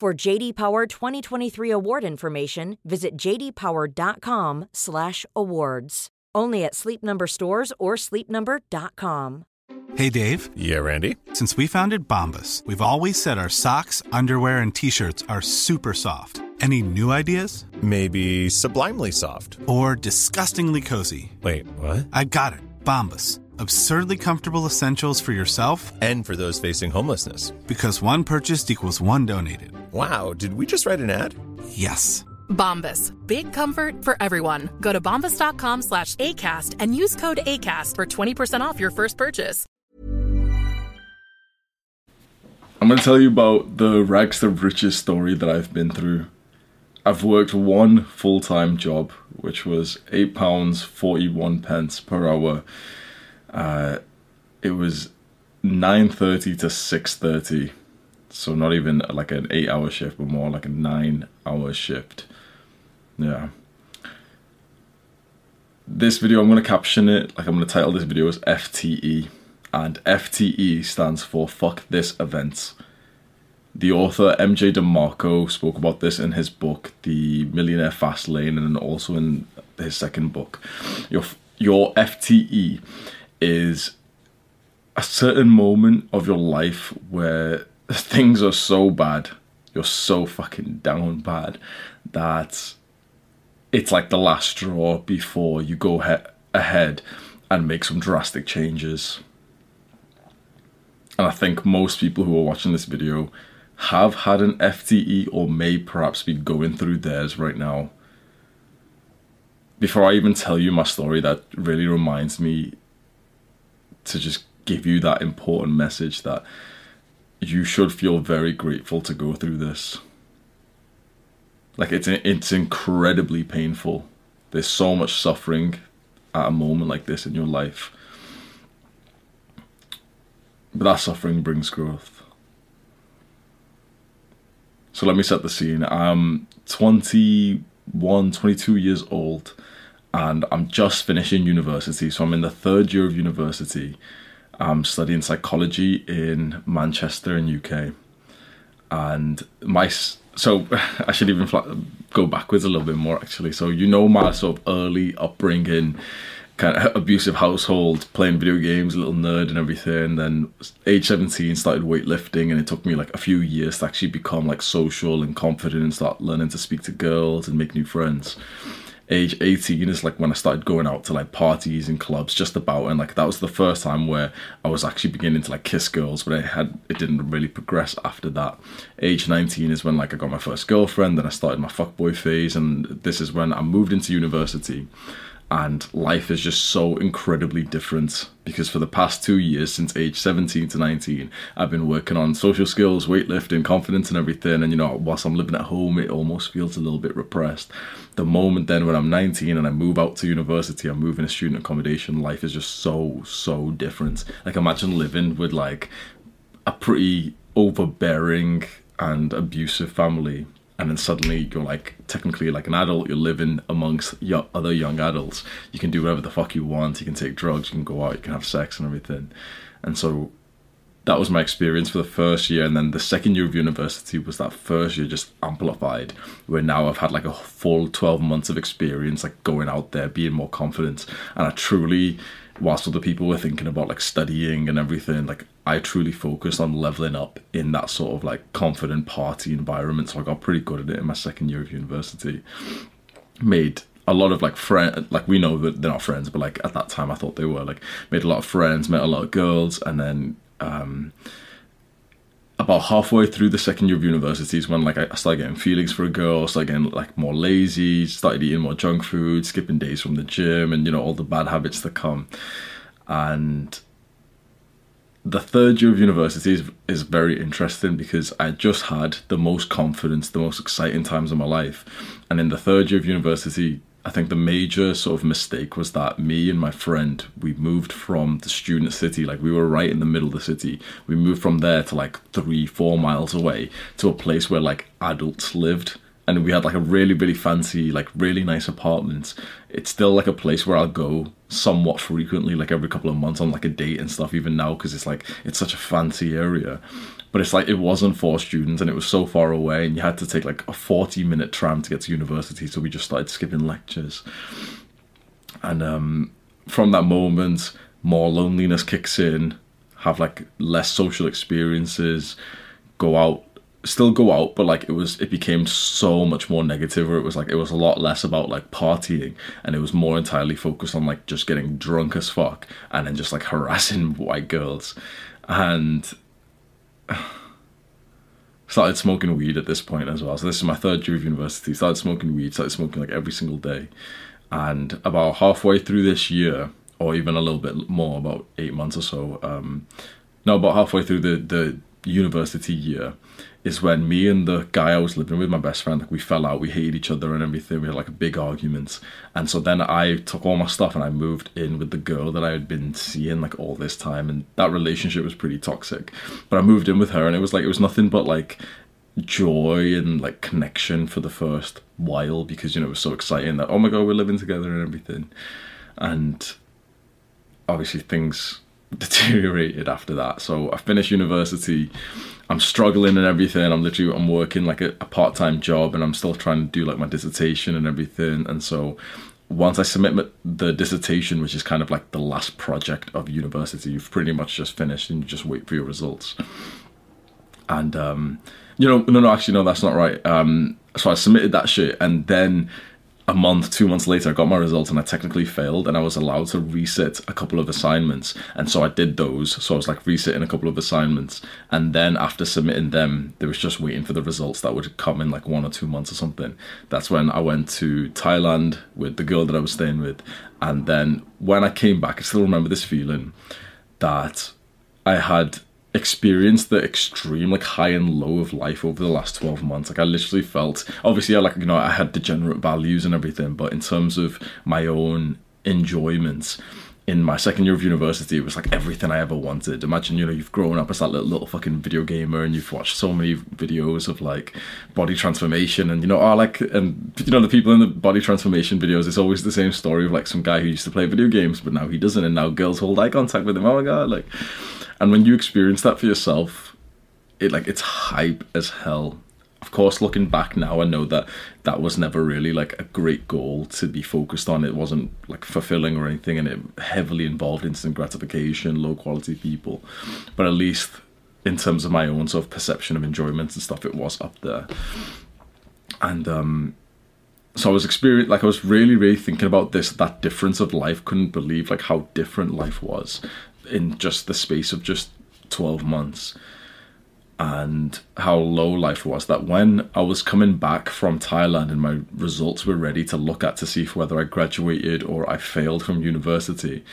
For JD Power 2023 award information, visit jdpower.com/awards. Only at Sleep Number stores or sleepnumber.com. Hey Dave. Yeah, Randy. Since we founded Bombas, we've always said our socks, underwear, and t-shirts are super soft. Any new ideas? Maybe sublimely soft. Or disgustingly cozy. Wait, what? I got it. Bombas absurdly comfortable essentials for yourself and for those facing homelessness. Because one purchased equals one donated. Wow, did we just write an ad? Yes. Bombas. Big comfort for everyone. Go to bombas.com slash ACAST and use code ACAST for 20% off your first purchase. I'm going to tell you about the rags to riches story that I've been through. I've worked one full time job, which was £8.41 pence per hour uh, it was 9.30 to 6.30 so not even like an eight hour shift but more like a nine hour shift. Yeah. This video i'm going to caption it. Like i'm going to title this video as fte and fte stands for fuck this event. The author mj demarco spoke about this in his book the millionaire fast lane and also in his second book. Your your fte is a certain moment of your life where things are so bad, you're so fucking down bad that it's like the last straw before you go he- ahead and make some drastic changes. And I think most people who are watching this video have had an FTE or may perhaps be going through theirs right now. Before I even tell you my story, that really reminds me to just give you that important message that you should feel very grateful to go through this. Like it's it's incredibly painful. There's so much suffering at a moment like this in your life. But that suffering brings growth. So let me set the scene. I'm 21, 22 years old and I'm just finishing university. So I'm in the third year of university. I'm studying psychology in Manchester in UK, and my so I should even go backwards a little bit more actually. So you know my sort of early upbringing, kind of abusive household, playing video games, a little nerd and everything. Then age 17 started weightlifting, and it took me like a few years to actually become like social and confident and start learning to speak to girls and make new friends age 18 is like when I started going out to like parties and clubs just about and like that was the first time where I was actually beginning to like kiss girls but it had it didn't really progress after that. Age 19 is when like I got my first girlfriend then I started my fuckboy phase and this is when I moved into university and life is just so incredibly different because for the past two years since age 17 to 19 i've been working on social skills weightlifting confidence and everything. And you know whilst i'm living at home it almost feels a little bit repressed. The moment then when i'm 19 and i move out to university i'm moving to student accommodation life is just so so different. Like imagine living with like a pretty overbearing and abusive family and then suddenly you're like technically like an adult you're living amongst your other young adults. You can do whatever the fuck you want you can take drugs you can go out you can have sex and everything. And so that was my experience for the first year and then the second year of university was that first year just amplified where now i've had like a full 12 months of experience like going out there being more confident. And i truly whilst other people were thinking about like studying and everything like I truly focused on leveling up in that sort of like confident party environment. So I got pretty good at it in my second year of university. Made a lot of like friends, like we know that they're not friends, but like at that time I thought they were. Like made a lot of friends, met a lot of girls, and then um, about halfway through the second year of university is when like I started getting feelings for a girl, started getting like more lazy, started eating more junk food, skipping days from the gym, and you know all the bad habits that come. And the third year of university is, is very interesting because I just had the most confidence, the most exciting times of my life. And in the third year of university, I think the major sort of mistake was that me and my friend, we moved from the student city, like we were right in the middle of the city. We moved from there to like three, four miles away to a place where like adults lived and we had like a really really fancy like really nice apartment. It's still like a place where i'll go somewhat frequently like every couple of months on like a date and stuff even now because it's like it's such a fancy area. But it's like it wasn't for students and it was so far away and you had to take like a 40 minute tram to get to university so we just started skipping lectures. And um, from that moment more loneliness kicks in have like less social experiences go out still go out but like it was it became so much more negative where it was like it was a lot less about like partying and it was more entirely focused on like just getting drunk as fuck and then just like harassing white girls. And started smoking weed at this point as well. So this is my third year of university. Started smoking weed started smoking like every single day. And about halfway through this year or even a little bit more about eight months or so um no about halfway through the the university year is when me and the guy I was living with, my best friend, like we fell out, we hated each other and everything. We had like a big argument. And so then I took all my stuff and I moved in with the girl that I had been seeing like all this time. And that relationship was pretty toxic. But I moved in with her and it was like, it was nothing but like joy and like connection for the first while because, you know, it was so exciting that, oh my God, we're living together and everything. And obviously things deteriorated after that. So I finished university I'm struggling and everything. I'm literally I'm working like a, a part time job and I'm still trying to do like my dissertation and everything. And so once I submit the dissertation, which is kind of like the last project of university, you've pretty much just finished and you just wait for your results. And um, you know, no, no, actually, no, that's not right. Um, so I submitted that shit, and then a month, two months later, I got my results and I technically failed and I was allowed to resit a couple of assignments. And so I did those. So I was like resitting a couple of assignments. And then after submitting them, there was just waiting for the results that would come in like one or two months or something. That's when I went to Thailand with the girl that I was staying with. And then when I came back, I still remember this feeling that I had experienced the extreme like high and low of life over the last 12 months. Like i literally felt obviously i like you know i had degenerate values and everything but in terms of my own enjoyments in my second year of university it was like everything i ever wanted. Imagine you know you've grown up as that little, little fucking video gamer and you've watched so many videos of like body transformation and you know oh like and you know the people in the body transformation videos it's always the same story of like some guy who used to play video games but now he doesn't and now girls hold eye contact with him. Oh my god like and when you experience that for yourself, it like it's hype as hell. Of course, looking back now, I know that that was never really like a great goal to be focused on. It wasn't like fulfilling or anything, and it heavily involved instant gratification, low quality people. But at least in terms of my own sort of perception of enjoyment and stuff, it was up there. And um, so I was experiencing, like I was really, really thinking about this, that difference of life. Couldn't believe like how different life was in just the space of just 12 months. And how low life was that? When I was coming back from Thailand and my results were ready to look at to see whether I graduated or I failed from university,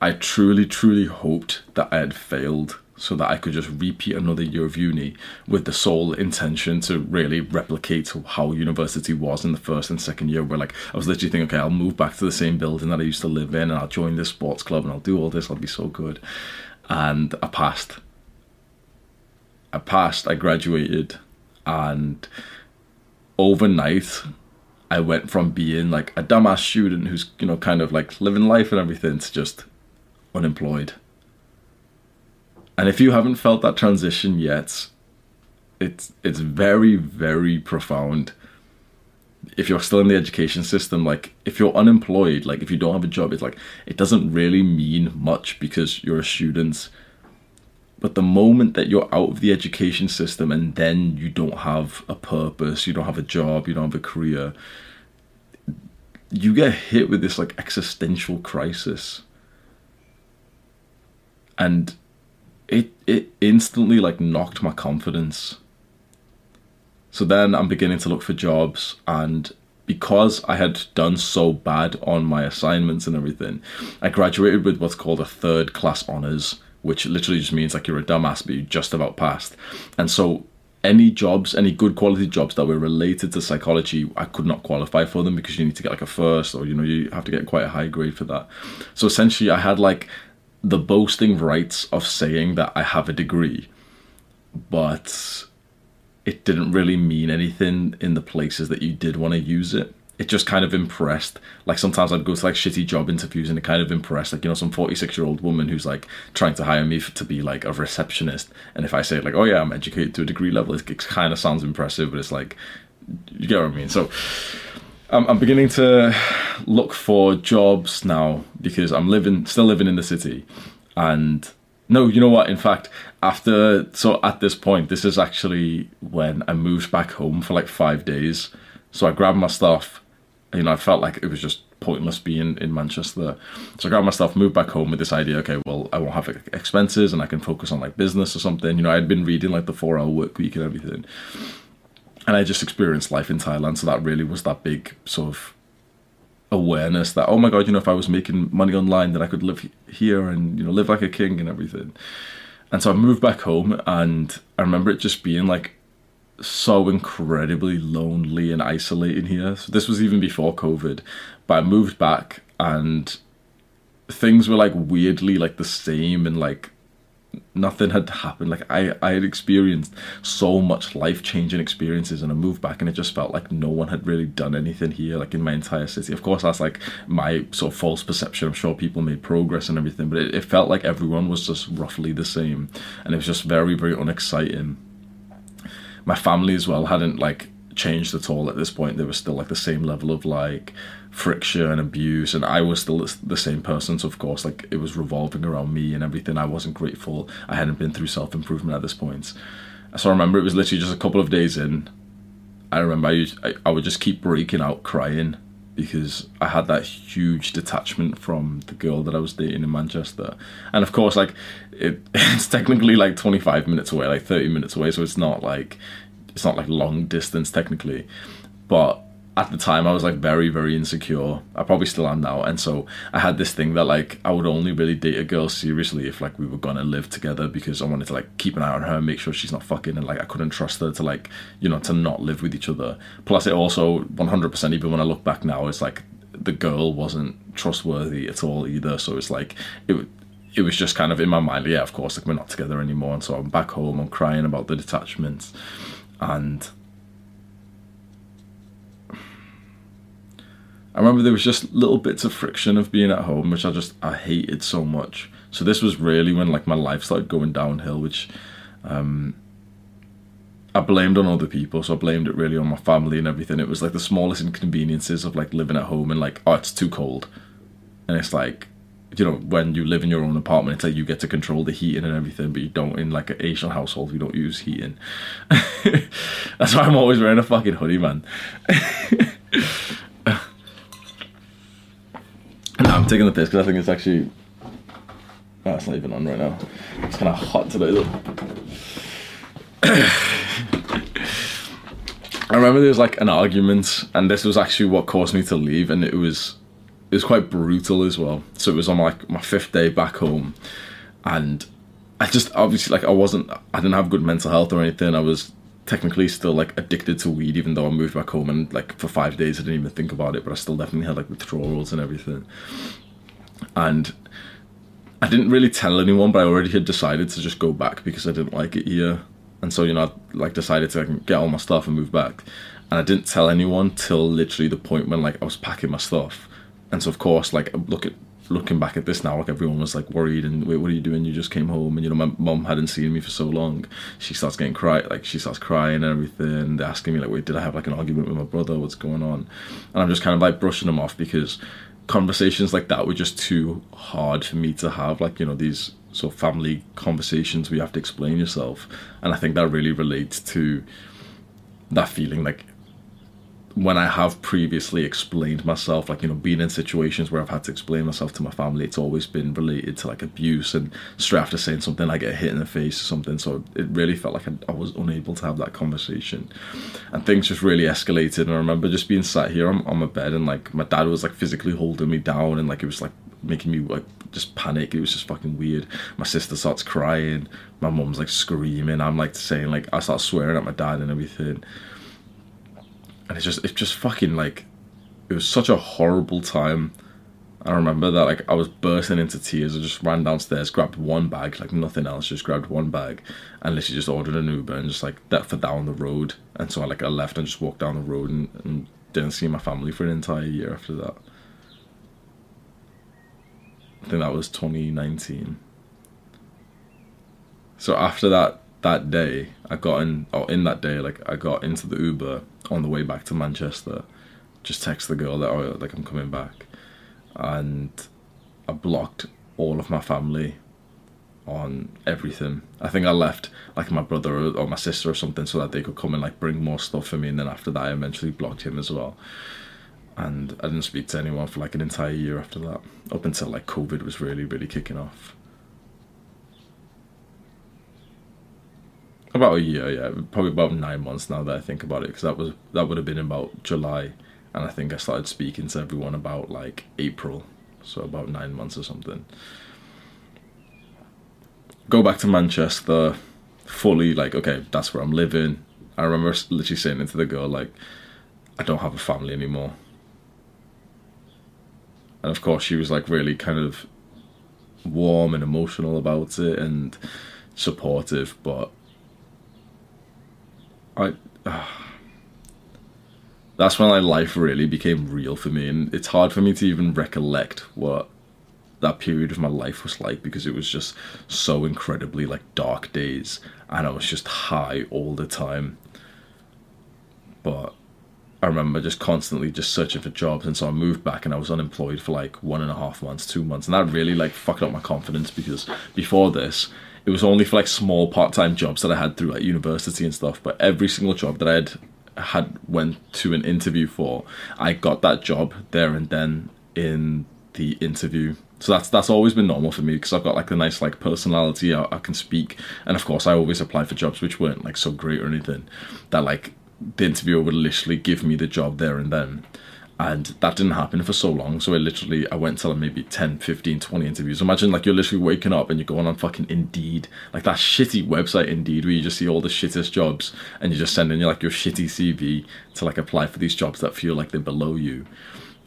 I truly, truly hoped that I had failed so that I could just repeat another year of uni with the sole intention to really replicate how university was in the first and second year. Where like I was literally thinking, okay, I'll move back to the same building that I used to live in, and I'll join this sports club, and I'll do all this. I'll be so good. And I passed. I passed. I graduated, and overnight. I went from being like a dumbass student who's, you know, kind of like living life and everything to just unemployed and if you haven't felt that transition yet, it's it's very very profound. If you're still in the education system, like if you're unemployed, like if you don't have a job, it's like it doesn't really mean much because you're a student But the moment that you're out of the education system and then you don't have a purpose, you don't have a job, you don't have a career, you get hit with this like existential crisis. And it instantly like knocked my confidence. So then I'm beginning to look for jobs and because I had done so bad on my assignments and everything, I graduated with what's called a third class honors, which literally just means like you're a dumbass, but you just about passed. And so any jobs, any good quality jobs that were related to psychology, I could not qualify for them because you need to get like a first or you know, you have to get quite a high grade for that. So essentially I had like the boasting rights of saying that I have a degree, but it didn't really mean anything in the places that you did want to use it. It just kind of impressed. Like sometimes I'd go to like shitty job interviews and it kind of impressed, like you know, some forty-six year old woman who's like trying to hire me to be like a receptionist. And if I say like, oh yeah, I'm educated to a degree level, it, it kind of sounds impressive, but it's like, you get what I mean. So I'm, I'm beginning to look for jobs now because I'm living, still living in the city, and no, you know what? In fact, after so at this point, this is actually when I moved back home for like five days. So I grabbed my stuff. You know, I felt like it was just pointless being in Manchester. So I grabbed my stuff, moved back home with this idea. Okay, well, I won't have expenses, and I can focus on like business or something. You know, I had been reading like the four hour work week and everything, and I just experienced life in Thailand. So that really was that big sort of awareness that oh my god you know if i was making money online then i could live here and you know live like a king and everything and so i moved back home and i remember it just being like so incredibly lonely and isolating here so this was even before covid but i moved back and things were like weirdly like the same and like nothing had happened. Like I, I had experienced so much life changing experiences, and I moved back, and it just felt like no one had really done anything here, like in my entire city. Of course, that's like my sort of false perception. I'm sure people made progress and everything, but it, it felt like everyone was just roughly the same, and it was just very, very unexciting. My family as well hadn't like changed at all at this point. They were still like the same level of like friction and abuse and i was still the same person so of course like it was revolving around me and everything. I wasn't grateful. I hadn't been through self-improvement at this point. So i remember it was literally just a couple of days in. I remember i, I, I would just keep breaking out crying because i had that huge detachment from the girl that i was dating in manchester. And of course like it, it's technically like 25 minutes away like 30 minutes away so it's not like it's not like long distance technically. But at the time I was like very very insecure. I probably still am now, and so I had this thing that like I would only really date a girl seriously if like we were gonna live together because I wanted to like keep an eye on her, make sure she's not fucking, and like I couldn't trust her to like you know to not live with each other. Plus, it also 100% even when I look back now, it's like the girl wasn't trustworthy at all either. So it's like it it was just kind of in my mind, yeah, of course, like we're not together anymore, and so I'm back home, I'm crying about the detachment, and I remember there was just little bits of friction of being at home, which I just I hated so much. So this was really when like my life started going downhill, which um, I blamed on other people. So I blamed it really on my family and everything. It was like the smallest inconveniences of like living at home and like oh it's too cold, and it's like you know when you live in your own apartment it's like you get to control the heating and everything but you don't in like an asian household we don't use heating that's why i'm always wearing a fucking hoodie man No, I'm taking the piss because I think it's actually. Oh, it's not even on right now. It's kind of hot today though. I remember there was like an argument, and this was actually what caused me to leave, and it was it was quite brutal as well. So it was on like my fifth day back home, and I just obviously like I wasn't I didn't have good mental health or anything. I was technically still like addicted to weed even though I moved back home and like for five days I didn't even think about it but I still definitely had like withdrawals and everything. And I didn't really tell anyone but I already had decided to just go back because I didn't like it here. And so you know I like decided to like, get all my stuff and move back. And I didn't tell anyone till literally the point when like I was packing my stuff. And so of course like look at looking back at this now, like everyone was like worried and wait, what are you doing? You just came home, and you know my mom hadn't seen me for so long. She starts getting cry, like she starts crying and everything. They're asking me like, wait, did I have like an argument with my brother? What's going on? And I'm just kind of like brushing them off because conversations like that were just too hard for me to have. Like you know these sort of family conversations where you have to explain yourself, and I think that really relates to that feeling like when I have previously explained myself, like, you know, being in situations where I've had to explain myself to my family, it's always been related to like abuse and straight after saying something, I get hit in the face or something. So it really felt like I, I was unable to have that conversation. And things just really escalated. And I remember just being sat here on, on my bed and like my dad was like physically holding me down and like it was like making me like just panic. It was just fucking weird. My sister starts crying. My mum's like screaming. I'm like saying like I start swearing at my dad and everything and it's just it's just fucking like it was such a horrible time. I remember that like I was bursting into tears. I just ran downstairs, grabbed one bag, like nothing else, just grabbed one bag, and literally just ordered an Uber and just like that for down the road. And so I like I left and just walked down the road and, and didn't see my family for an entire year after that. I think that was 2019. So after that that day, I got in, or in that day, like I got into the Uber on the way back to Manchester. Just text the girl that oh, like I'm coming back, and I blocked all of my family on everything. I think I left like my brother or, or, my sister or something so that they could come and like bring more stuff for me. And then after that, I eventually blocked him as well. And I didn't speak to anyone for like an entire year after that, up until like COVID was really, really kicking off. About a year, yeah, probably about nine months now that I think about it, because that was that would have been about July, and I think I started speaking to everyone about like April, so about nine months or something. Go back to Manchester, fully like okay, that's where I'm living. I remember literally saying it to the girl like, I don't have a family anymore, and of course she was like really kind of warm and emotional about it and supportive, but I. Uh, that's when like life really became real for me, and it's hard for me to even recollect what that period of my life was like because it was just so incredibly like dark days, and I was just high all the time. But I remember just constantly just searching for jobs, and so I moved back, and I was unemployed for like one and a half months, two months, and that really like fucked up my confidence because before this, it was only for like small part-time jobs that I had through like university and stuff. But every single job that I had had went to an interview for, I got that job there and then in the interview. So that's that's always been normal for me because I've got like a nice like personality. I, I can speak, and of course I always apply for jobs which weren't like so great or anything. That like the interviewer would literally give me the job there and then and that didn't happen for so long so i literally i went to like maybe 10 15 20 interviews. Imagine like you're literally waking up and you're going on fucking indeed like that shitty website indeed where you just see all the shittest jobs and you're just sending your like your shitty cv to like apply for these jobs that feel like they're below you.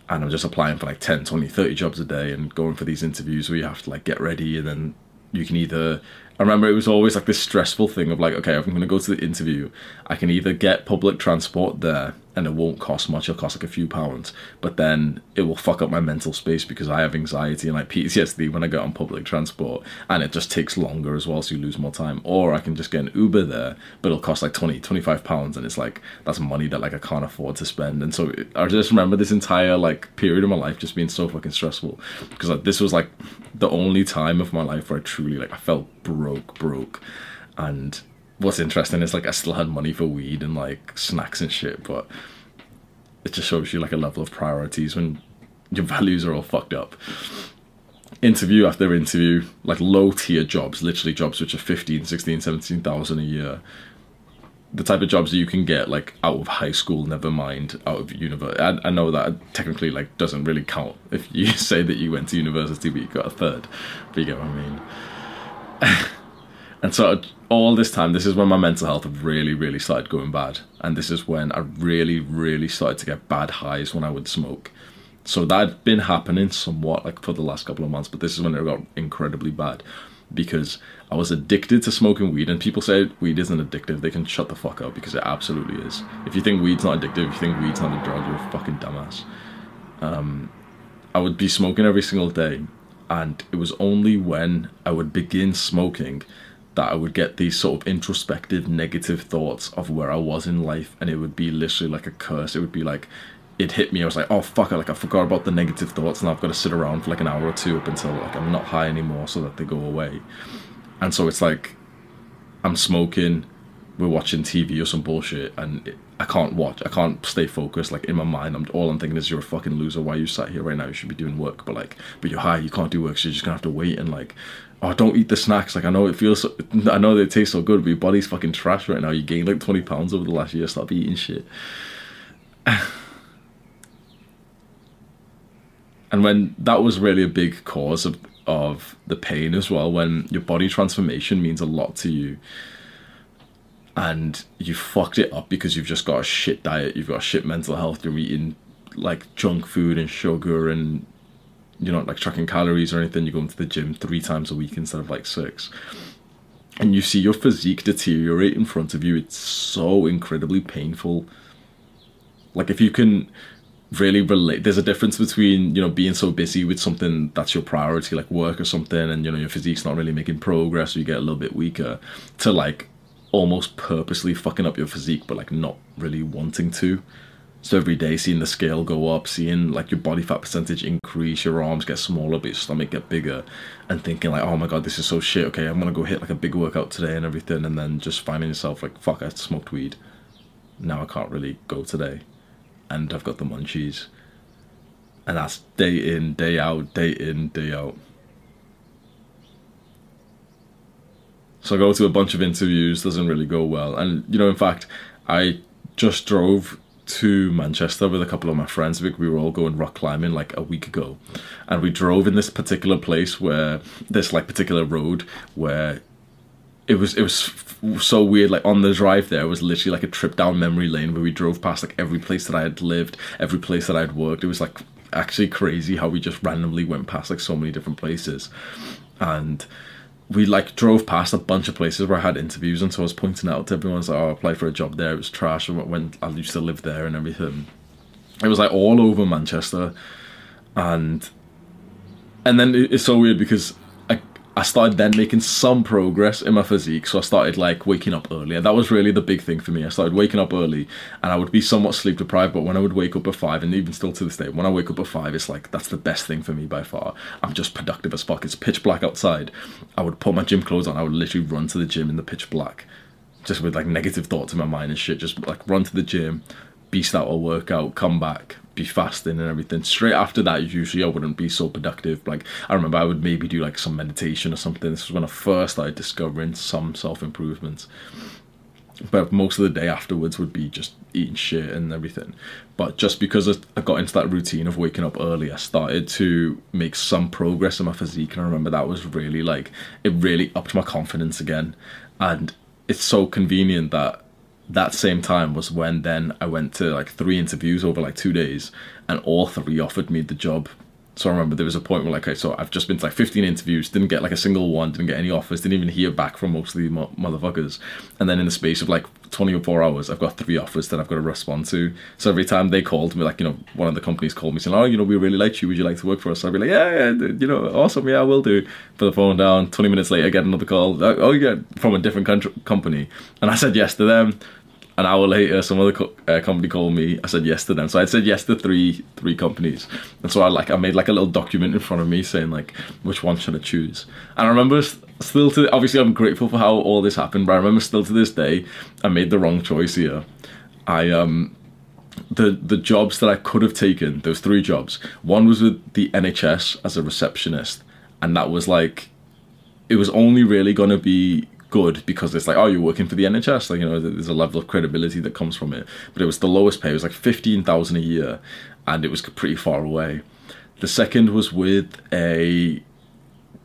And i'm just applying for like 10 20 30 jobs a day and going for these interviews where you have to like get ready and then you can either I remember it was always like this stressful thing of like, okay, if I'm to go to the interview, I can either get public transport there and it won't cost much. It'll cost like a few pounds, but then it will fuck up my mental space because I have anxiety and like PTSD when I get on public transport, and it just takes longer as well, so you lose more time. Or I can just get an Uber there, but it'll cost like 20, 25 pounds, and it's like that's money that like I can't afford to spend. And so I just remember this entire like period of my life just being so fucking stressful because like this was like the only time of my life where I truly like I felt broke, broke, and what's interesting is like I still had money for weed and like snacks and shit, but it just shows you like a level of priorities when your values are all fucked up. Interview after interview, like low tier jobs, literally jobs which are 15, 16, 17,000 a year. The type of jobs that you can get like out of high school, never mind out of university. I, I know that technically like doesn't really count if you say that you went to university but you got a third, but you get what I mean. and so all this time, this is when my mental health really, really started going bad. And this is when I really, really started to get bad highs when I would smoke. So that had been happening somewhat like for the last couple of months, but this is when it got incredibly bad because I was addicted to smoking weed. And people say weed isn't addictive, they can shut the fuck up because it absolutely is. If you think weed's not addictive, if you think weed's not a drug, you're a fucking dumbass. Um, I would be smoking every single day, and it was only when I would begin smoking that I would get these sort of introspective negative thoughts of where I was in life and it would be literally like a curse. It would be like it hit me. I was like, oh fuck, I like I forgot about the negative thoughts, and I've got to sit around for like an hour or two up until like I'm not high anymore, so that they go away. And so it's like I'm smoking, we're watching TV or some bullshit, and it, I can't watch. I can't stay focused. Like in my mind, I'm all I'm thinking is you're a fucking loser. Why you sat here right now? You should be doing work, but like, but you're high. You can't do work. So you're just gonna have to wait and like, oh, don't eat the snacks. Like I know it feels, so, I know they taste so good, but your body's fucking trash right now. You gained like 20 pounds over the last year. Stop eating shit. and when that was really a big cause of of the pain as well when your body transformation means a lot to you and you fucked it up because you've just got a shit diet you've got shit mental health you're eating like junk food and sugar and you're not like tracking calories or anything you're going to the gym three times a week instead of like six. And you see your physique deteriorate in front of you. It's so incredibly painful. Like if you can really relate there's a difference between you know being so busy with something that's your priority like work or something and you know your physique's not really making progress or you get a little bit weaker to like almost purposely fucking up your physique but like not really wanting to so every day seeing the scale go up seeing like your body fat percentage increase your arms get smaller but your stomach get bigger and thinking like oh my god this is so shit okay i'm gonna go hit like a big workout today and everything and then just finding yourself like fuck i smoked weed now i can't really go today and I've got the munchies. And that's day in, day out, day in, day out. So I go to a bunch of interviews, doesn't really go well. And, you know, in fact, I just drove to Manchester with a couple of my friends. We were all going rock climbing like a week ago. And we drove in this particular place where, this like particular road where it was it was so weird like on the drive there was literally like a trip down memory lane where we drove past like every place that i had lived every place that i'd worked it was like actually crazy how we just randomly went past like so many different places and we like drove past a bunch of places where I had interviews, and so I was pointing out to everyone, like, "Oh, I applied for a job there. It was trash." And when I used to live there and everything, it was like all over Manchester, and and then it's so weird because I started then making some progress in my physique. So I started like waking up earlier. That was really the big thing for me. I started waking up early and I would be somewhat sleep deprived. But when I would wake up at five, and even still to this day, when I wake up at five, it's like that's the best thing for me by far. I'm just productive as fuck. It's pitch black outside. I would put my gym clothes on. I would literally run to the gym in the pitch black, just with like negative thoughts in my mind and shit. Just like run to the gym, beast out a workout, come back, be fasting and everything. Straight after that, usually I wouldn't be so productive. Like I remember, I would maybe do like some meditation or something. This was when I first started discovering some self improvements. But most of the day afterwards would be just eating shit and everything. But just because I got into that routine of waking up early, I started to make some progress in my physique. And I remember that was really like, it really upped my confidence again. And it's so convenient that that same time was when then I went to like three interviews over like two days, and all three offered me the job. So I remember there was a point where like, okay, so I've just been to like 15 interviews, didn't get like a single one, didn't get any offers, didn't even hear back from most of the mo- motherfuckers. And then in the space of like 24 hours, I've got three offers that I've got to respond to. So every time they called me, like, you know, one of the companies called me saying, oh, you know, we really like you. Would you like to work for us? I'd be like, yeah, yeah, you know, awesome. Yeah, I will do. Put the phone down. 20 minutes later, I get another call. Oh, oh yeah, from a different country- company. And I said yes to them an hour later, some other co- uh, company called me. I said yes to them. So I said yes to three three companies, and so I like I made like a little document in front of me saying like which one should I choose. And I remember still to obviously I'm grateful for how all this happened, but I remember still to this day I made the wrong choice here. I um the the jobs that I could have taken, those three jobs. One was with the NHS as a receptionist, and that was like it was only really going to be good because it's like, oh, you're working for the NHS. Like, you know, there's a level of credibility that comes from it. But it was the lowest pay. It was like 15,000 a year and it was pretty far away. The second was with a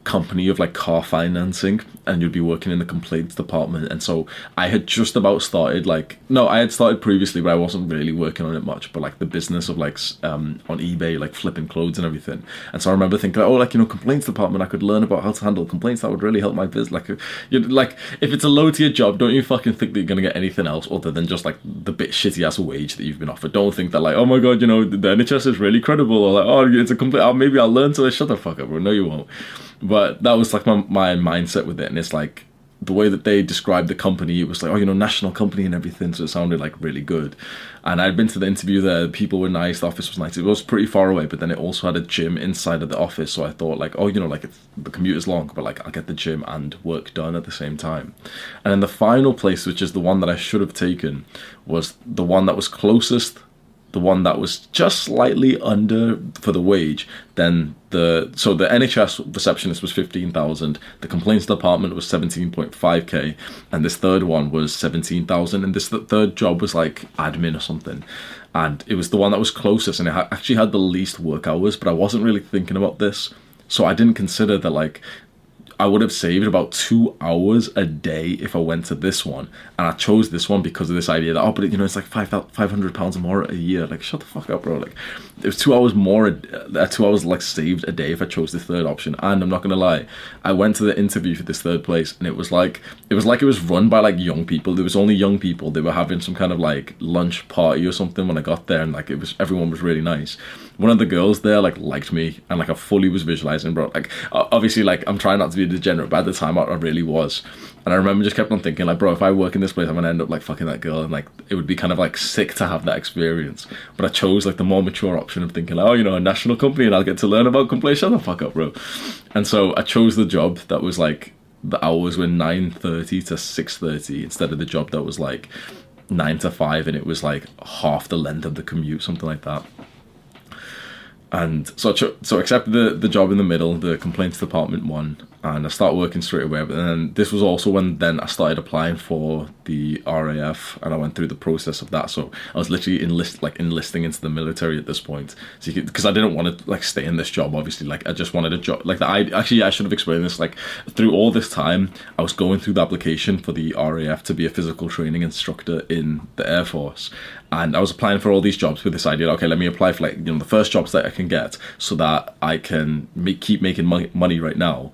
company of like car financing and you'd be working in the complaints department and so i had just about started like no i had started previously but i wasn't really working on it much but like the business of like um on ebay like flipping clothes and everything. And so i remember thinking oh like you know complaints department i could learn about how to handle complaints that would really help my business like you like if it's a low tier job don't you fucking think that you're gonna get anything else other than just like the bit shitty ass wage that you've been offered? Don't think that like oh my god you know the nhs is really credible or like oh it's a complete oh, maybe i'll learn to shut the fuck up bro no you won't but that was like my, my mindset with it and it's like the way that they described the company, it was like, oh, you know, national company and everything. So it sounded like really good. And I'd been to the interview there. People were nice. The office was nice. It was pretty far away, but then it also had a gym inside of the office. So I thought, like, oh, you know, like the commute is long, but like I'll get the gym and work done at the same time. And then the final place, which is the one that I should have taken, was the one that was closest the one that was just slightly under for the wage, then the so the NHS receptionist was fifteen thousand, the complaints department was seventeen point five k, and this third one was seventeen thousand, and this third job was like admin or something, and it was the one that was closest, and it actually had the least work hours, but I wasn't really thinking about this. So I didn't consider that like I would have saved about two hours a day if I went to this one. And I chose this one because of this idea that, oh, but you know, it's like five, 500 pounds more a year. Like, shut the fuck up, bro. Like, it was two hours more, uh, two hours like saved a day if I chose the third option. And I'm not going to lie, I went to the interview for this third place and it was like, it was like it was run by like young people. There was only young people. They were having some kind of like lunch party or something when I got there and like it was, everyone was really nice one of the girls there like liked me and like I fully was visualizing, bro. Like obviously, like I'm trying not to be a degenerate, but at the time I, really was. And I remember just kept on thinking, like, bro, if I work in this place, I'm gonna end up like fucking that girl, and like it would be kind of like sick to have that experience. But I chose like the more mature option of thinking, like, oh, you know, a national company, and I'll get to learn about complaints. Shut the fuck up, bro. And so I chose the job that was like the hours were nine thirty to six thirty instead of the job that was like nine to five, and it was like half the length of the commute, something like that and so I so I accepted the, the job in the middle, the complaints department one, and I started working straight away. But then this was also when then I started applying for the RAF, and I went through the process of that. So I was literally enlist like enlisting into the military at this point, so because I didn't want to like stay in this job. Obviously, like I just wanted a job. Like the, I actually I should have explained this. Like through all this time, I was going through the application for the RAF to be a physical training instructor in the Air Force, and I was applying for all these jobs with this idea. Okay, let me apply for like you know the first jobs that I can get, so that I can make, keep making money right now,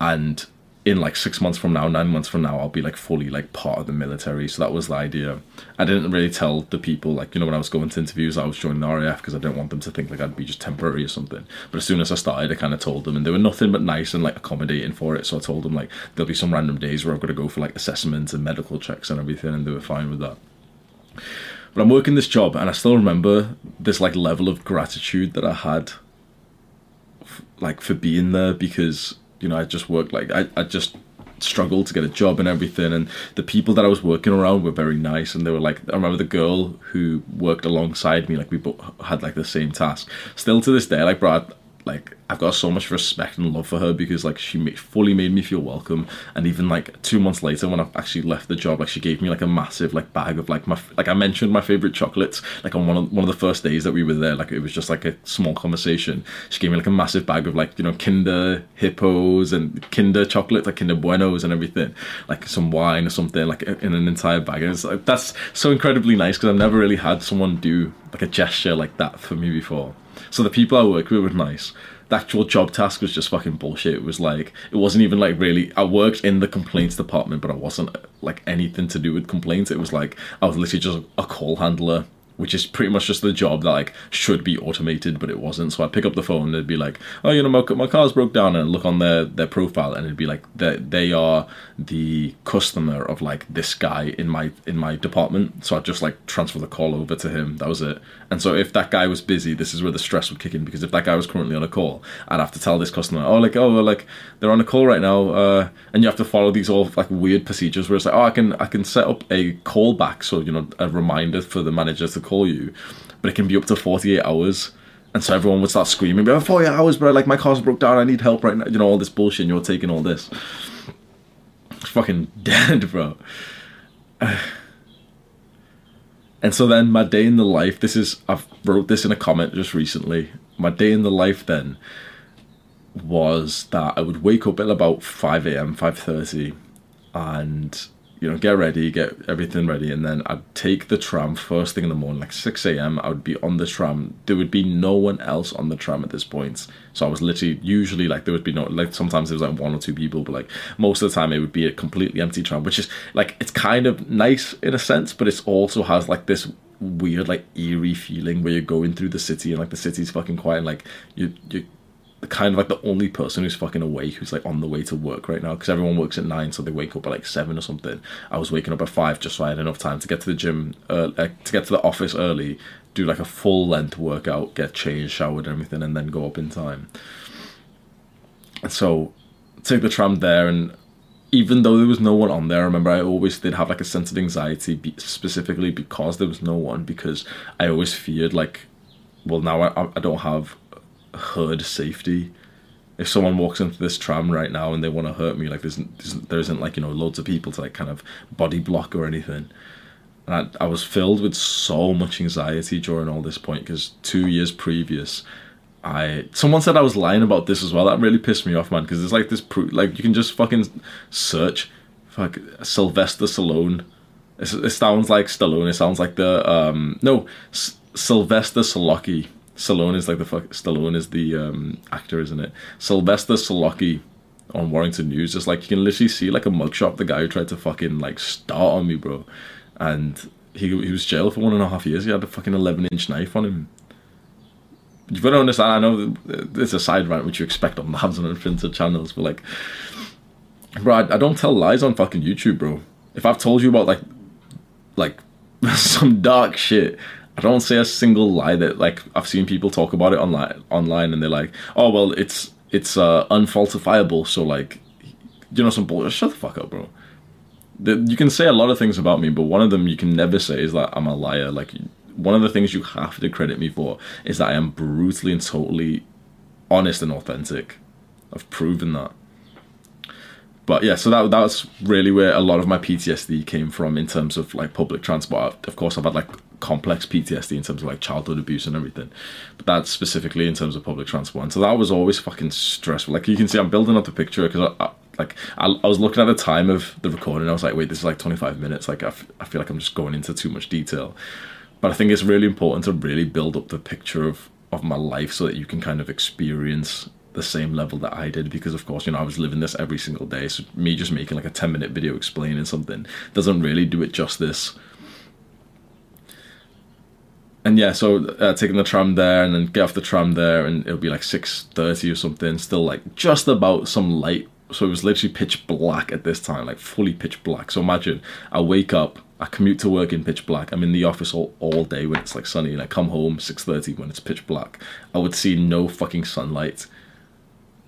and in like six months from now, nine months from now, I'll be like fully like part of the military. So that was the idea. I didn't really tell the people like you know when I was going to interviews, I was joining the RAF because I didn't want them to think like I'd be just temporary or something. But as soon as I started, I kind of told them, and they were nothing but nice and like accommodating for it. So I told them like there'll be some random days where I've got to go for like assessments and medical checks and everything, and they were fine with that. But I'm working this job, and I still remember this like level of gratitude that I had, f- like for being there because you know I just worked like I I just struggled to get a job and everything and the people that I was working around were very nice and they were like I remember the girl who worked alongside me like we both had like the same task. Still to this day like bro like I've got so much respect and love for her because like she fully made me feel welcome. And even like two months later when I actually left the job like she gave me like a massive like bag of like my like I mentioned my favorite chocolates like on one of one of the first days that we were there like it was just like a small conversation. She gave me like a massive bag of like you know Kinder Hippos and Kinder chocolates, like Kinder Buenos and everything. Like some wine or something like in an entire bag. And it's like that's so incredibly nice because I've never really had someone do like a gesture like that for me before so the people I worked with were nice. The actual job task was just fucking bullshit. It was like it wasn't even like really. I worked in the complaints department, but I wasn't like anything to do with complaints. It was like I was literally just a call handler which is pretty much just the job that like should be automated, but it wasn't. So I'd pick up the phone and it'd be like, oh, you know, my, my car's broke down, and I'd look on their their profile, and it'd be like they they are the customer of like this guy in my in my department. So I'd just like transfer the call over to him. That was it. And so if that guy was busy, this is where the stress would kick in because if that guy was currently on a call, I'd have to tell this customer, oh, like oh, like they're on a call right now, uh, and you have to follow these all like weird procedures where it's like, oh, I can I can set up a callback, so you know, a reminder for the manager to call you, but it can be up to 48 hours. And so everyone would start screaming, oh, 48 hours, bro, like my car's broke down, I need help right now. You know, all this bullshit, and you're taking all this. It's fucking dead, bro. And so then my day in the life, this is, I've wrote this in a comment just recently. My day in the life then was that I would wake up at about 5 a.m., 5.30 and you know, get ready, get everything ready, and then I'd take the tram first thing in the morning, like 6 a.m. I would be on the tram. There would be no one else on the tram at this point. So I was literally, usually, like, there would be no, like, sometimes there was like one or two people, but like, most of the time it would be a completely empty tram, which is like, it's kind of nice in a sense, but it also has like this weird, like, eerie feeling where you're going through the city and like the city's fucking quiet and like, you, you, kind of like the only person who's fucking awake who's like on the way to work right now because everyone works at nine so they wake up at like seven or something i was waking up at five just so i had enough time to get to the gym uh, to get to the office early do like a full length workout get changed showered and everything and then go up in time and so take the tram there and even though there was no one on there, I remember I always did have like a sense of anxiety, be- specifically because there was no one. Because I always feared like, well, now I, I don't have herd safety. If someone walks into this tram right now and they want to hurt me, like there's, there's there isn't like you know loads of people to like kind of body block or anything. And I, I was filled with so much anxiety during all this point because two years previous, I someone said I was lying about this as well. That really pissed me off, man. Because it's like this, pro- like you can just fucking search, fuck Sylvester Stallone. It, it sounds like Stallone. It sounds like the um no S- Sylvester Stallone. Stallone is like the fuck. Stallone is the um actor, isn't it? Sylvester Stallone on Warrington News. Just like you can literally see like a mugshot. The guy who tried to fucking like start on me, bro, and he he was jailed for one and a half years. He had a fucking eleven inch knife on him you've got to understand. I know there's a side rant which you expect on labs and unfiltered channels, but like, bro, I, I, don't tell lies on fucking YouTube, bro. If I've told you about like, like some dark shit, I don't say a single lie that like I've seen people talk about it online, online, and they're like, oh well, it's it's uh, unfalsifiable, so like, you know, some bullshit. Shut the fuck up, bro. you can say a lot of things about me, but one of them you can never say is that I'm a liar. Like one of the things you have to credit me for is that I am brutally and totally honest and authentic. I've proven that. But yeah, so that that's really where a lot of my PTSD came from in terms of like public transport. Of course, I've had like complex PTSD in terms of like childhood abuse and everything, but that's specifically in terms of public transport. And so that was always fucking stressful. Like you can see, I'm building up the picture because I, I, like I, I, was looking at the time of the recording. I was like, wait, this is like 25 minutes. Like I, f- I feel like I'm just going into too much detail. But I think it's really important to really build up the picture of, of my life so that you can kind of experience the same level that I did because of course you know I was living this every single day so me just making like a 10 minute video explaining something doesn't really do it justice and yeah so uh, taking the tram there and then get off the tram there and it'll be like 6.30 or something still like just about some light so it was literally pitch black at this time like fully pitch black so imagine I wake up I commute to work in pitch black. I'm in the office all, all day when it's like sunny, and I come home 6:30 when it's pitch black. I would see no fucking sunlight.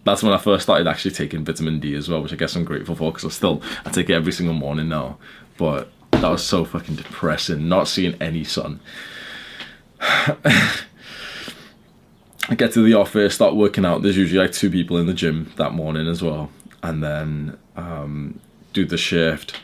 That's when I first started actually taking vitamin D as well, which I guess I'm grateful for because I still I take it every single morning now. But that was so fucking depressing, not seeing any sun. I get to the office, start working out. There's usually like two people in the gym that morning as well, and then um, do the shift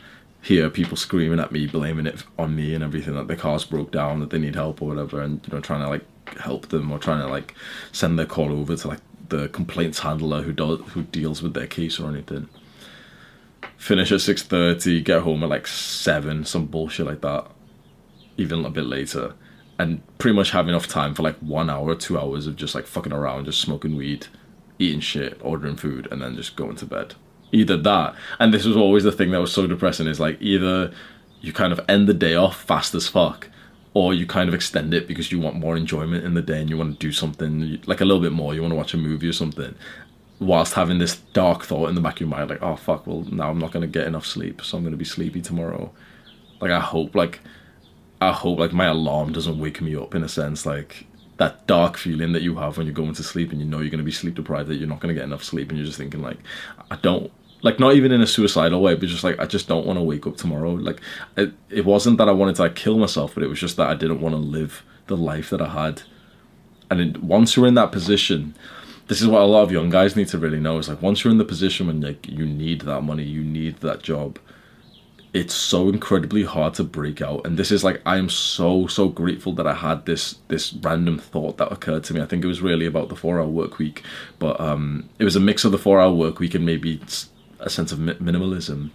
hear people screaming at me, blaming it on me and everything that their cars broke down, that they need help or whatever, and you know trying to like help them or trying to like send their call over to like the complaints handler who does who deals with their case or anything. Finish at six thirty, get home at like seven, some bullshit like that, even a bit later, and pretty much have enough time for like one hour, two hours of just like fucking around, just smoking weed, eating shit, ordering food, and then just going to bed. Either that and this was always the thing that was so depressing is like either you kind of end the day off fast as fuck or you kind of extend it because you want more enjoyment in the day and you want to do something like a little bit more you want to watch a movie or something whilst having this dark thought in the back of your mind like oh fuck well now i'm not going to get enough sleep so i'm going to be sleepy tomorrow. Like i hope like i hope like my alarm doesn't wake me up in a sense like that dark feeling that you have when you're going to sleep and you know you're going to be sleep deprived that you're not going to get enough sleep and you're just thinking like i don't like not even in a suicidal way but just like i just don't want to wake up tomorrow. Like it, it wasn't that i wanted to like, kill myself but it was just that i didn't want to live the life that i had. And it, once you're in that position this is what a lot of young guys need to really know is like once you're in the position when like you need that money you need that job it's so incredibly hard to break out. And this is like i am so so grateful that i had this this random thought that occurred to me. I think it was really about the four hour work week. But um it was a mix of the four hour work week and maybe a sense of minimalism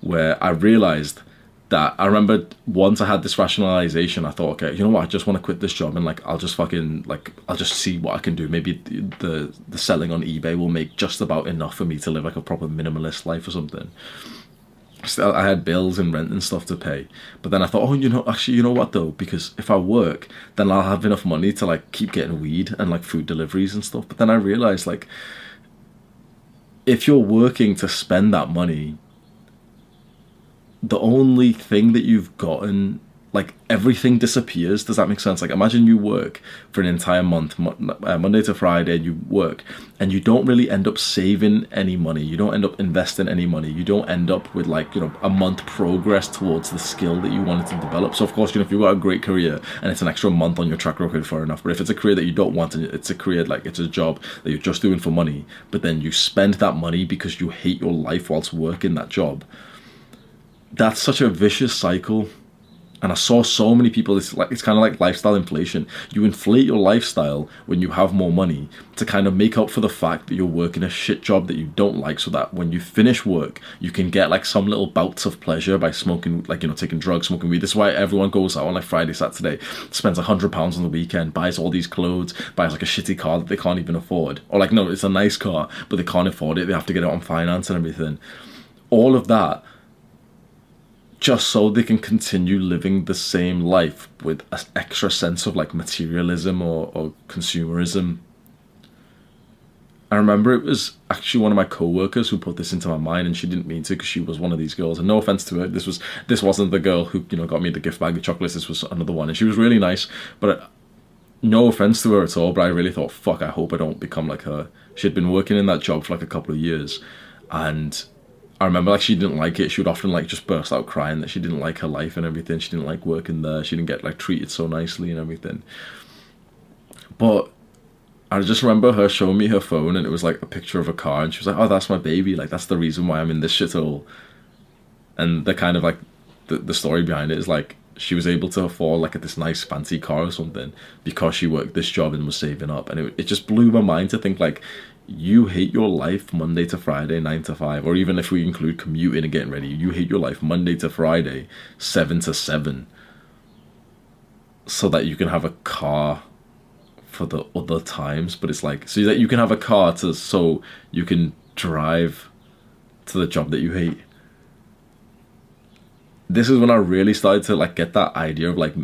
where i realized that I remember once I had this rationalization, I thought, okay, you know what, I just want to quit this job and like I'll just fucking like I'll just see what I can do. Maybe the, the the selling on eBay will make just about enough for me to live like a proper minimalist life or something still I had bills and rent and stuff to pay. But then I thought, oh, you know, actually, you know what though? Because if I work, then I'll have enough money to like keep getting weed and like food deliveries and stuff. But then I realized like, if you're working to spend that money, the only thing that you've gotten like everything disappears. Does that make sense? Like imagine you work for an entire month, uh, Monday to Friday, and you work, and you don't really end up saving any money. You don't end up investing any money. You don't end up with like you know a month progress towards the skill that you wanted to develop. So of course, you know if you've got a great career and it's an extra month on your track record, fair enough. But if it's a career that you don't want and it's a career like it's a job that you're just doing for money, but then you spend that money because you hate your life whilst working that job. That's such a vicious cycle and I saw so many people. It's like it's kind of like lifestyle inflation. You inflate your lifestyle when you have more money to kind of make up for the fact that you're working a shit job that you don't like, so that when you finish work, you can get like some little bouts of pleasure by smoking, like you know, taking drugs, smoking weed. This is why everyone goes out on like Friday, Saturday, spends a hundred pounds on the weekend, buys all these clothes, buys like a shitty car that they can't even afford, or like no, it's a nice car, but they can't afford it. They have to get it on finance and everything. All of that just so they can continue living the same life with an extra sense of like materialism or, or consumerism. I remember it was actually one of my co-workers who put this into my mind, and she didn't mean to because she was one of these girls. And no offense to her, this was this wasn't the girl who you know got me the gift bag of chocolates. This was another one, and she was really nice. But no offense to her at all, but I really thought, fuck, I hope I don't become like her. She had been working in that job for like a couple of years, and I remember like she didn't like it. She would often like just burst out crying that she didn't like her life and everything. She didn't like working there. She didn't get like treated so nicely and everything. But I just remember her showing me her phone and it was like a picture of a car and she was like, "Oh, that's my baby. Like that's the reason why I'm in this shithole." And the kind of like the the story behind it is like she was able to afford like this nice fancy car or something because she worked this job and was saving up and it, it just blew my mind to think like you hate your life Monday to Friday, 9 to 5, or even if we include commuting and getting ready, you hate your life Monday to Friday, 7 to 7, so that you can have a car for the other times. But it's like, so that you can have a car to, so you can drive to the job that you hate. This is when I really started to like get that idea of like,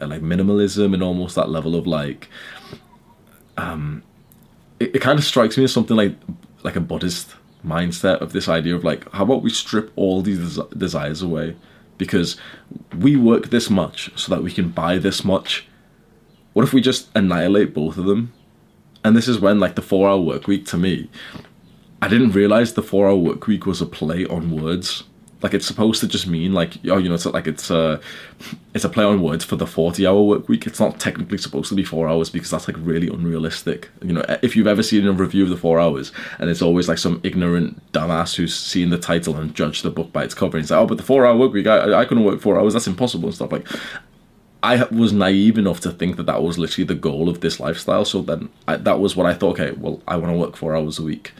like minimalism and almost that level of like, um, it, it kind of strikes me as something like like a Buddhist mindset of this idea of like, how about we strip all these des- desires away? Because we work this much so that we can buy this much. What if we just annihilate both of them? And this is when, like, the four hour work week to me, I didn't realize the four hour work week was a play on words like it's supposed to just mean like oh you know it's like it's a it's a play on words for the 40 hour work week. It's not technically supposed to be four hours because that's like really unrealistic. You know if you've ever seen a review of the four hours and it's always like some ignorant dumbass who's seen the title and judged the book by its cover and he's like oh but the four hour work week I, I couldn't work four hours. That's impossible and stuff. Like I was naive enough to think that that was literally the goal of this lifestyle. So then I, that was what I thought okay well I want to work four hours a week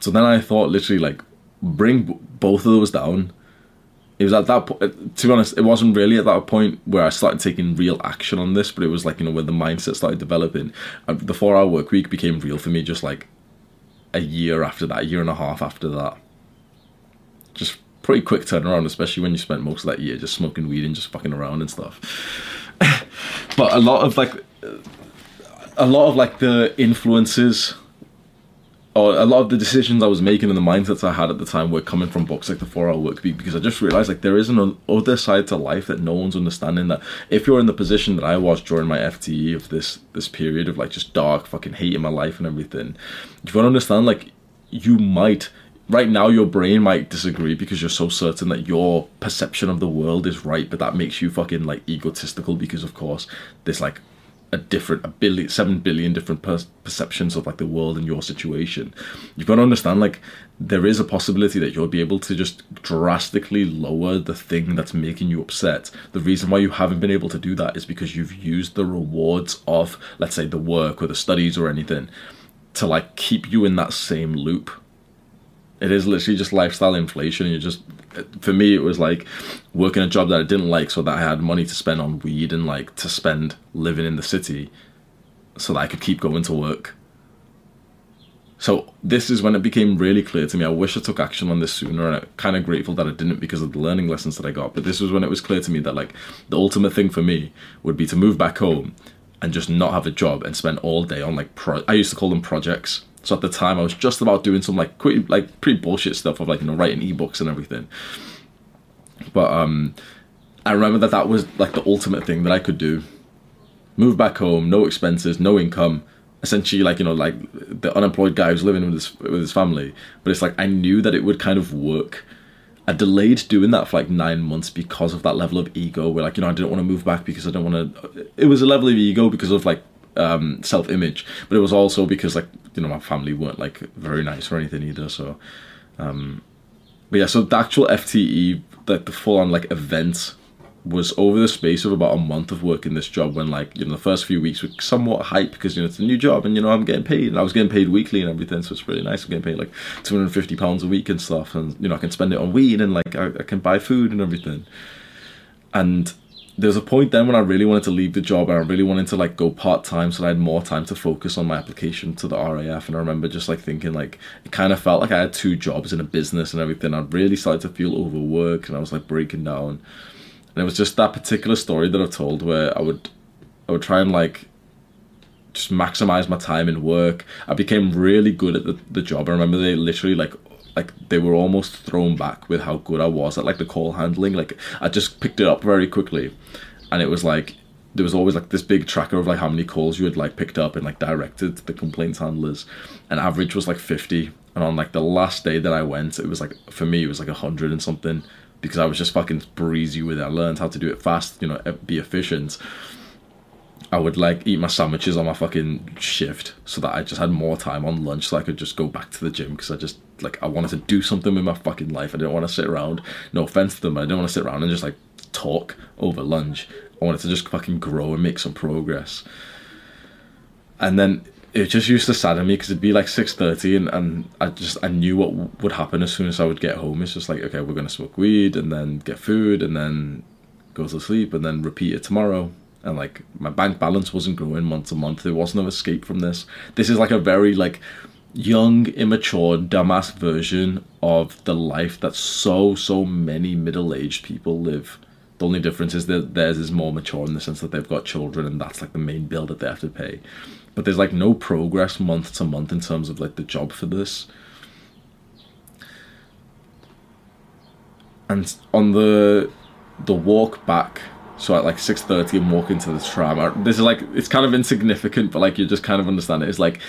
so then I thought, literally, like, bring b- both of those down. It was at that point, to be honest, it wasn't really at that point where I started taking real action on this, but it was like, you know, when the mindset started developing. Uh, the four hour work week became real for me just like a year after that, a year and a half after that. Just pretty quick turnaround, especially when you spent most of that year just smoking weed and just fucking around and stuff. but a lot of like, a lot of like the influences Oh, a lot of the decisions I was making and the mindsets I had at the time were coming from books like the Four Hour Work Week because I just realized like there is an other side to life that no one's understanding. That if you're in the position that I was during my FTE of this this period of like just dark fucking hating my life and everything, you want to understand like you might right now your brain might disagree because you're so certain that your perception of the world is right but that makes you fucking like egotistical because of course there's like a different a billion seven billion different per- perceptions of like the world and your situation. You've got to understand like there is a possibility that you'll be able to just drastically lower the thing that's making you upset. The reason why you haven't been able to do that is because you've used the rewards of let's say the work or the studies or anything to like keep you in that same loop. It is literally just lifestyle inflation. you're just, for me, it was like working a job that I didn't like, so that I had money to spend on weed and like to spend living in the city, so that I could keep going to work. So this is when it became really clear to me. I wish I took action on this sooner, and I'm kind of grateful that I didn't because of the learning lessons that I got. But this was when it was clear to me that like the ultimate thing for me would be to move back home and just not have a job and spend all day on like pro. I used to call them projects. So at the time, I was just about doing some like like pretty bullshit stuff of like you know writing ebooks and everything. But um, I remember that that was like the ultimate thing that I could do. Move back home, no expenses, no income, essentially like you know like the unemployed guy who's living with his with his family but it's like i knew that it would kind of work i delayed doing that for like nine months because of that level of ego where like you know i didn't want to move back because i don't want to it was a level of ego because of like um self-image. But it was also because like you know my family weren't like very nice or anything either so um but yeah so the actual fte like the full-on like event was over the space of about a month of working this job when like you know the first few weeks were somewhat hype because you know it's a new job and you know I'm getting paid and I was getting paid weekly and everything so it's really nice. I'm getting paid like 250 pounds a week and stuff and you know I can spend it on weed and like I, I can buy food and everything. And there was a point then when I really wanted to leave the job and I really wanted to like go part time so I had more time to focus on my application to the RAF and I remember just like thinking like it kind of felt like I had two jobs in a business and everything I really started to feel overworked and I was like breaking down and it was just that particular story that I've told where I would I would try and like just maximize my time in work. I became really good at the, the job. I remember they literally like like they were almost thrown back with how good I was at like the call handling. Like I just picked it up very quickly, and it was like there was always like this big tracker of like how many calls you had like picked up and like directed to the complaints handlers, and average was like fifty. And on like the last day that I went, it was like for me it was like hundred and something because I was just fucking breezy with it. I learned how to do it fast, you know, eh, be efficient. I would like eat my sandwiches on my fucking shift so that I just had more time on lunch so I could just go back to the gym because I just like I wanted to do something with my fucking life. I didn't want to sit around. No offense to them, but I didn't want to sit around and just like talk over lunch. I wanted to just fucking grow and make some progress. And then it just used to sadden me because it'd be like six thirty, and, and I just I knew what would happen as soon as I would get home. It's just like okay, we're gonna smoke weed and then get food and then go to sleep and then repeat it tomorrow. And like my bank balance wasn't growing month to month. There was no escape from this. This is like a very like young, immature, dumbass version of the life that so so many middle aged people live. The only difference is that theirs is more mature in the sense that they've got children and that's like the main bill that they have to pay but there's like no progress month to month in terms of like the job for this. And on the the walk back, so at like six thirty, I'm walking to the tram. This is like it's kind of insignificant, but like you just kind of understand it. It's like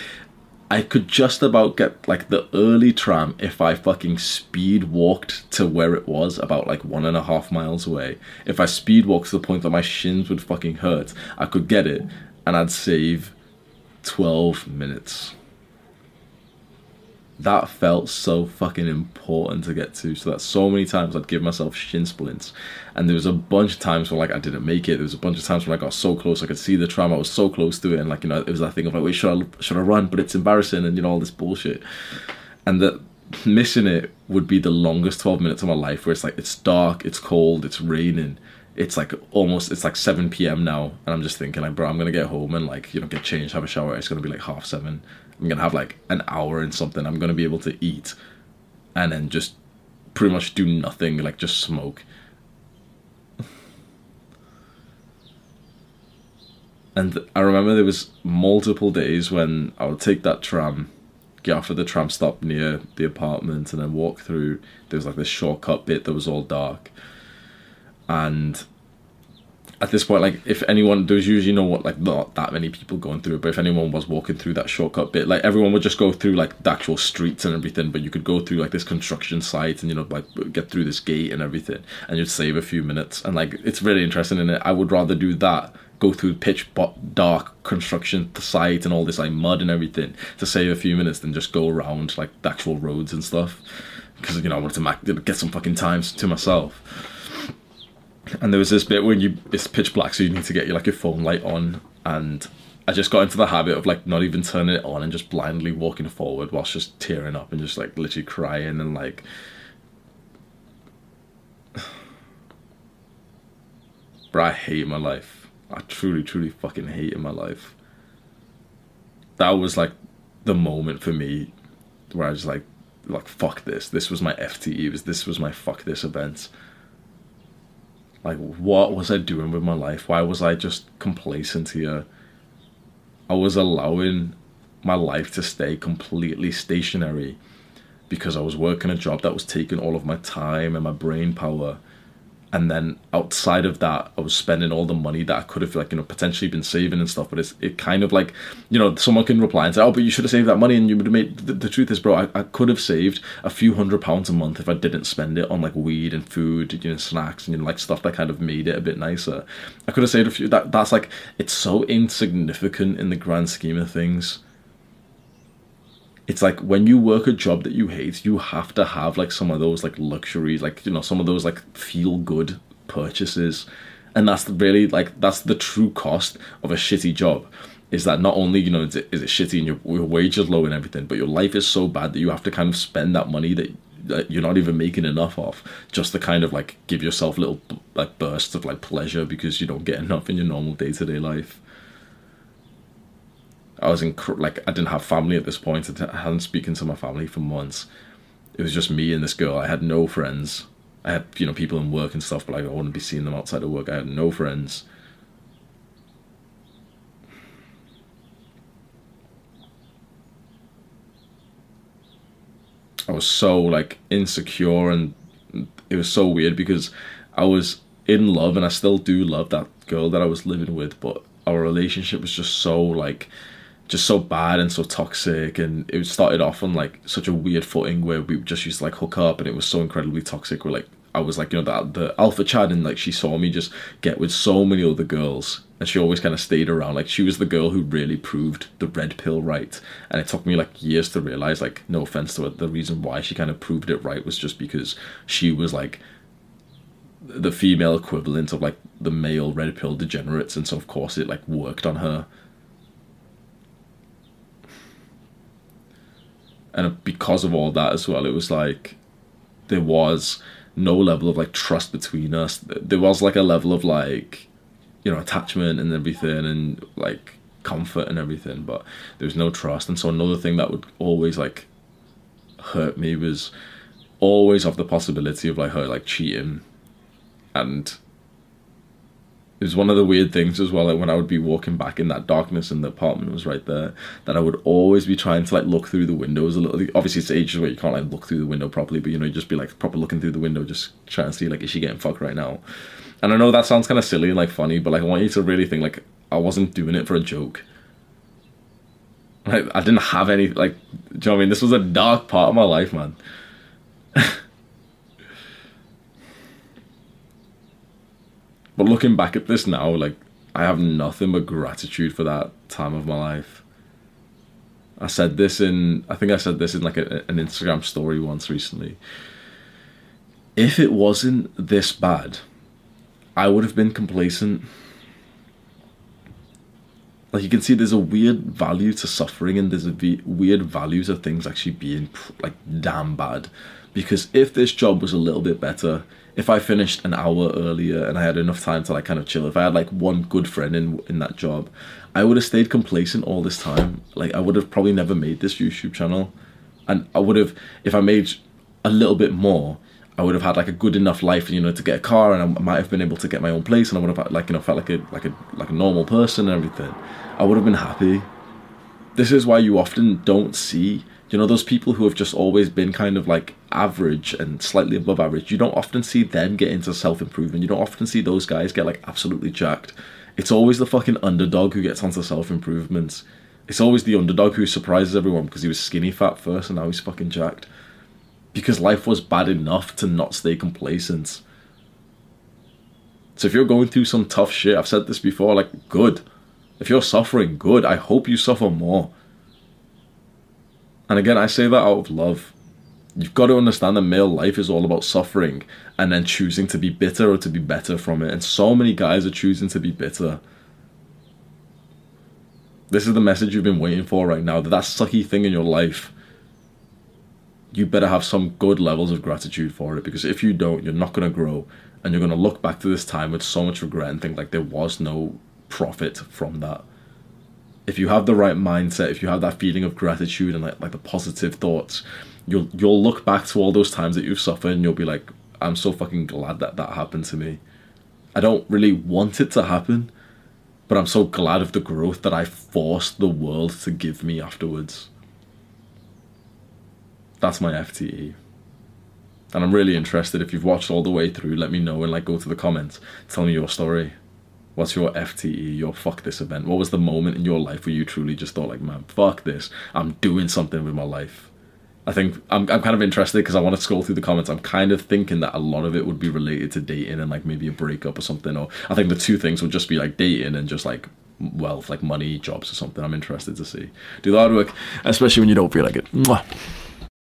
I could just about get like the early tram if I fucking speed walked to where it was about like one and a half miles away. If I speed walked to the point that my shins would fucking hurt, I could get it and I'd save 12 minutes. That felt so fucking important to get to. So that so many times I'd give myself shin splints. And there was a bunch of times where like I didn't make it. There was a bunch of times when I got so close I could see the tram. I was so close to it. And like, you know, it was that thing of like, wait, should I should I run? But it's embarrassing and you know, all this bullshit. And that missing it would be the longest 12 minutes of my life where it's like it's dark, it's cold, it's raining it's like almost it's like 7 p.m now and i'm just thinking like bro i'm gonna get home and like you know get changed have a shower it's gonna be like half seven i'm gonna have like an hour and something i'm gonna be able to eat and then just pretty much do nothing like just smoke. And i remember there was multiple days when i would take that tram get off at the tram stop near the apartment and then walk through. There was like this shortcut bit that was all dark. And at this point, like if anyone there's usually no what like not that many people going through it, but if anyone was walking through that shortcut bit, like everyone would just go through like the actual streets and everything, but you could go through like this construction site and you know like get through this gate and everything, and you'd save a few minutes, and like it's really interesting in it. I would rather do that go through pitch dark construction site and all this like mud and everything to save a few minutes than just go around like the actual roads and stuff because you know I wanted to get some fucking times to myself and there was this bit when you it's pitch black, so you need to get your like your phone light on, and I just got into the habit of like not even turning it on and just blindly walking forward whilst just tearing up and just like literally crying and like. But I hate my life. I truly, truly fucking hated my life. That was like the moment for me where I was like, like fuck this. This was my FTE. Was this was my fuck this event. Like, what was I doing with my life? Why was I just complacent here? I was allowing my life to stay completely stationary because I was working a job that was taking all of my time and my brain power and then outside of that i was spending all the money that i could have like you know potentially been saving and stuff but it's it kind of like you know someone can reply and say oh but you should have saved that money and you would have made the, the truth is bro I, I could have saved a few hundred pounds a month if i didn't spend it on like weed and food you know snacks and you know like stuff that kind of made it a bit nicer. I could have saved a few that that's like it's so insignificant in the grand scheme of things it's like when you work a job that you hate, you have to have like some of those like luxuries, like you know, some of those like feel good purchases. And that's really like that's the true cost of a shitty job. Is that not only you know is it, is it shitty and your, your wage is low and everything, but your life is so bad that you have to kind of spend that money that, that you're not even making enough of just to kind of like give yourself little like bursts of like pleasure because you don't get enough in your normal day to day life. I was in like I didn't have family at this point. I hadn't spoken to my family for months. It was just me and this girl. I had no friends. I had you know people in work and stuff, but like, I wouldn't be seeing them outside of work. I had no friends. I was so like insecure and it was so weird because I was in love and I still do love that girl that I was living with, but our relationship was just so like just so bad and so toxic and it started off on like such a weird footing where we just used to like hook up and it was so incredibly toxic we're like I was like you know that the alpha Chad and like she saw me just get with so many other girls and she always kind of stayed around. Like she was the girl who really proved the red pill right and it took me like years to realize like no offense to it the reason why she kind of proved it right was just because she was like the female equivalent of like the male red pill degenerates and so of course it like worked on her and because of all that as well it was like there was no level of like trust between us. There was like a level of like you know attachment and everything and like comfort and everything but there was no trust. And so another thing that would always like hurt me was always of the possibility of like her like cheating. And it was one of the weird things as well like when i would be walking back in that darkness and the apartment was right there that i would always be trying to like look through the windows a little obviously it's ages where you can't like look through the window properly but you know you just be like proper looking through the window just trying to see like is she getting fucked right now? And i know that sounds kind of silly and like funny but like i want you to really think like i wasn't doing it for a joke. Like i didn't have any like do you know what i mean? This was a dark part of my life man But looking back at this now, like I have nothing but gratitude for that time of my life. I said this in, I think I said this in like a, an Instagram story once recently. If it wasn't this bad, I would have been complacent. Like you can see, there's a weird value to suffering, and there's a v- weird value to things actually being like damn bad. Because if this job was a little bit better, if I finished an hour earlier and I had enough time to like kind of chill, if I had like one good friend in in that job, I would have stayed complacent all this time. Like I would have probably never made this YouTube channel, and I would have if I made a little bit more. I would have had like a good enough life, you know, to get a car, and I might have been able to get my own place, and I would have like you know felt like a like a like a normal person and everything. I would have been happy. This is why you often don't see you know those people who have just always been kind of like average and slightly above average? You don't often see them get into self-improvement. You don't often see those guys get like absolutely jacked. It's always the fucking underdog who gets onto self improvements. it's always the underdog who surprises everyone because he was skinny fat first and now he's fucking jacked. Because life was bad enough to not stay complacent. So if you're going through some tough shit i've said this before like good. If you're suffering good. I hope you suffer more and again, I say that out of love. You've got to understand that male life is all about suffering and then choosing to be bitter or to be better from it. And so many guys are choosing to be bitter. This is the message you've been waiting for right now that that sucky thing in your life, you better have some good levels of gratitude for it because if you don't, you're not going to grow and you're going to look back to this time with so much regret and think like there was no profit from that if you have the right mindset, if you have that feeling of gratitude and like like the positive thoughts, you'll you'll look back to all those times that you've suffered and you'll be like, I'm so fucking glad that that happened to me. I don't really want it to happen, but I'm so glad of the growth that I forced the world to give me afterwards. That's my FTE. And I'm really interested if you've watched all the way through, let me know and like go to the comments. Tell me your story. What's your FTE, your fuck this event? What was the moment in your life where you truly just thought like, man, fuck this. I'm doing something with my life. I think I'm, I'm kind of interested because I want to scroll through the comments. I'm kind of thinking that a lot of it would be related to dating and like maybe a breakup or something. Or I think the two things would just be like dating and just like wealth, like money, jobs or something. I'm interested to see. Do the hard work, especially when you don't feel like it. Mwah.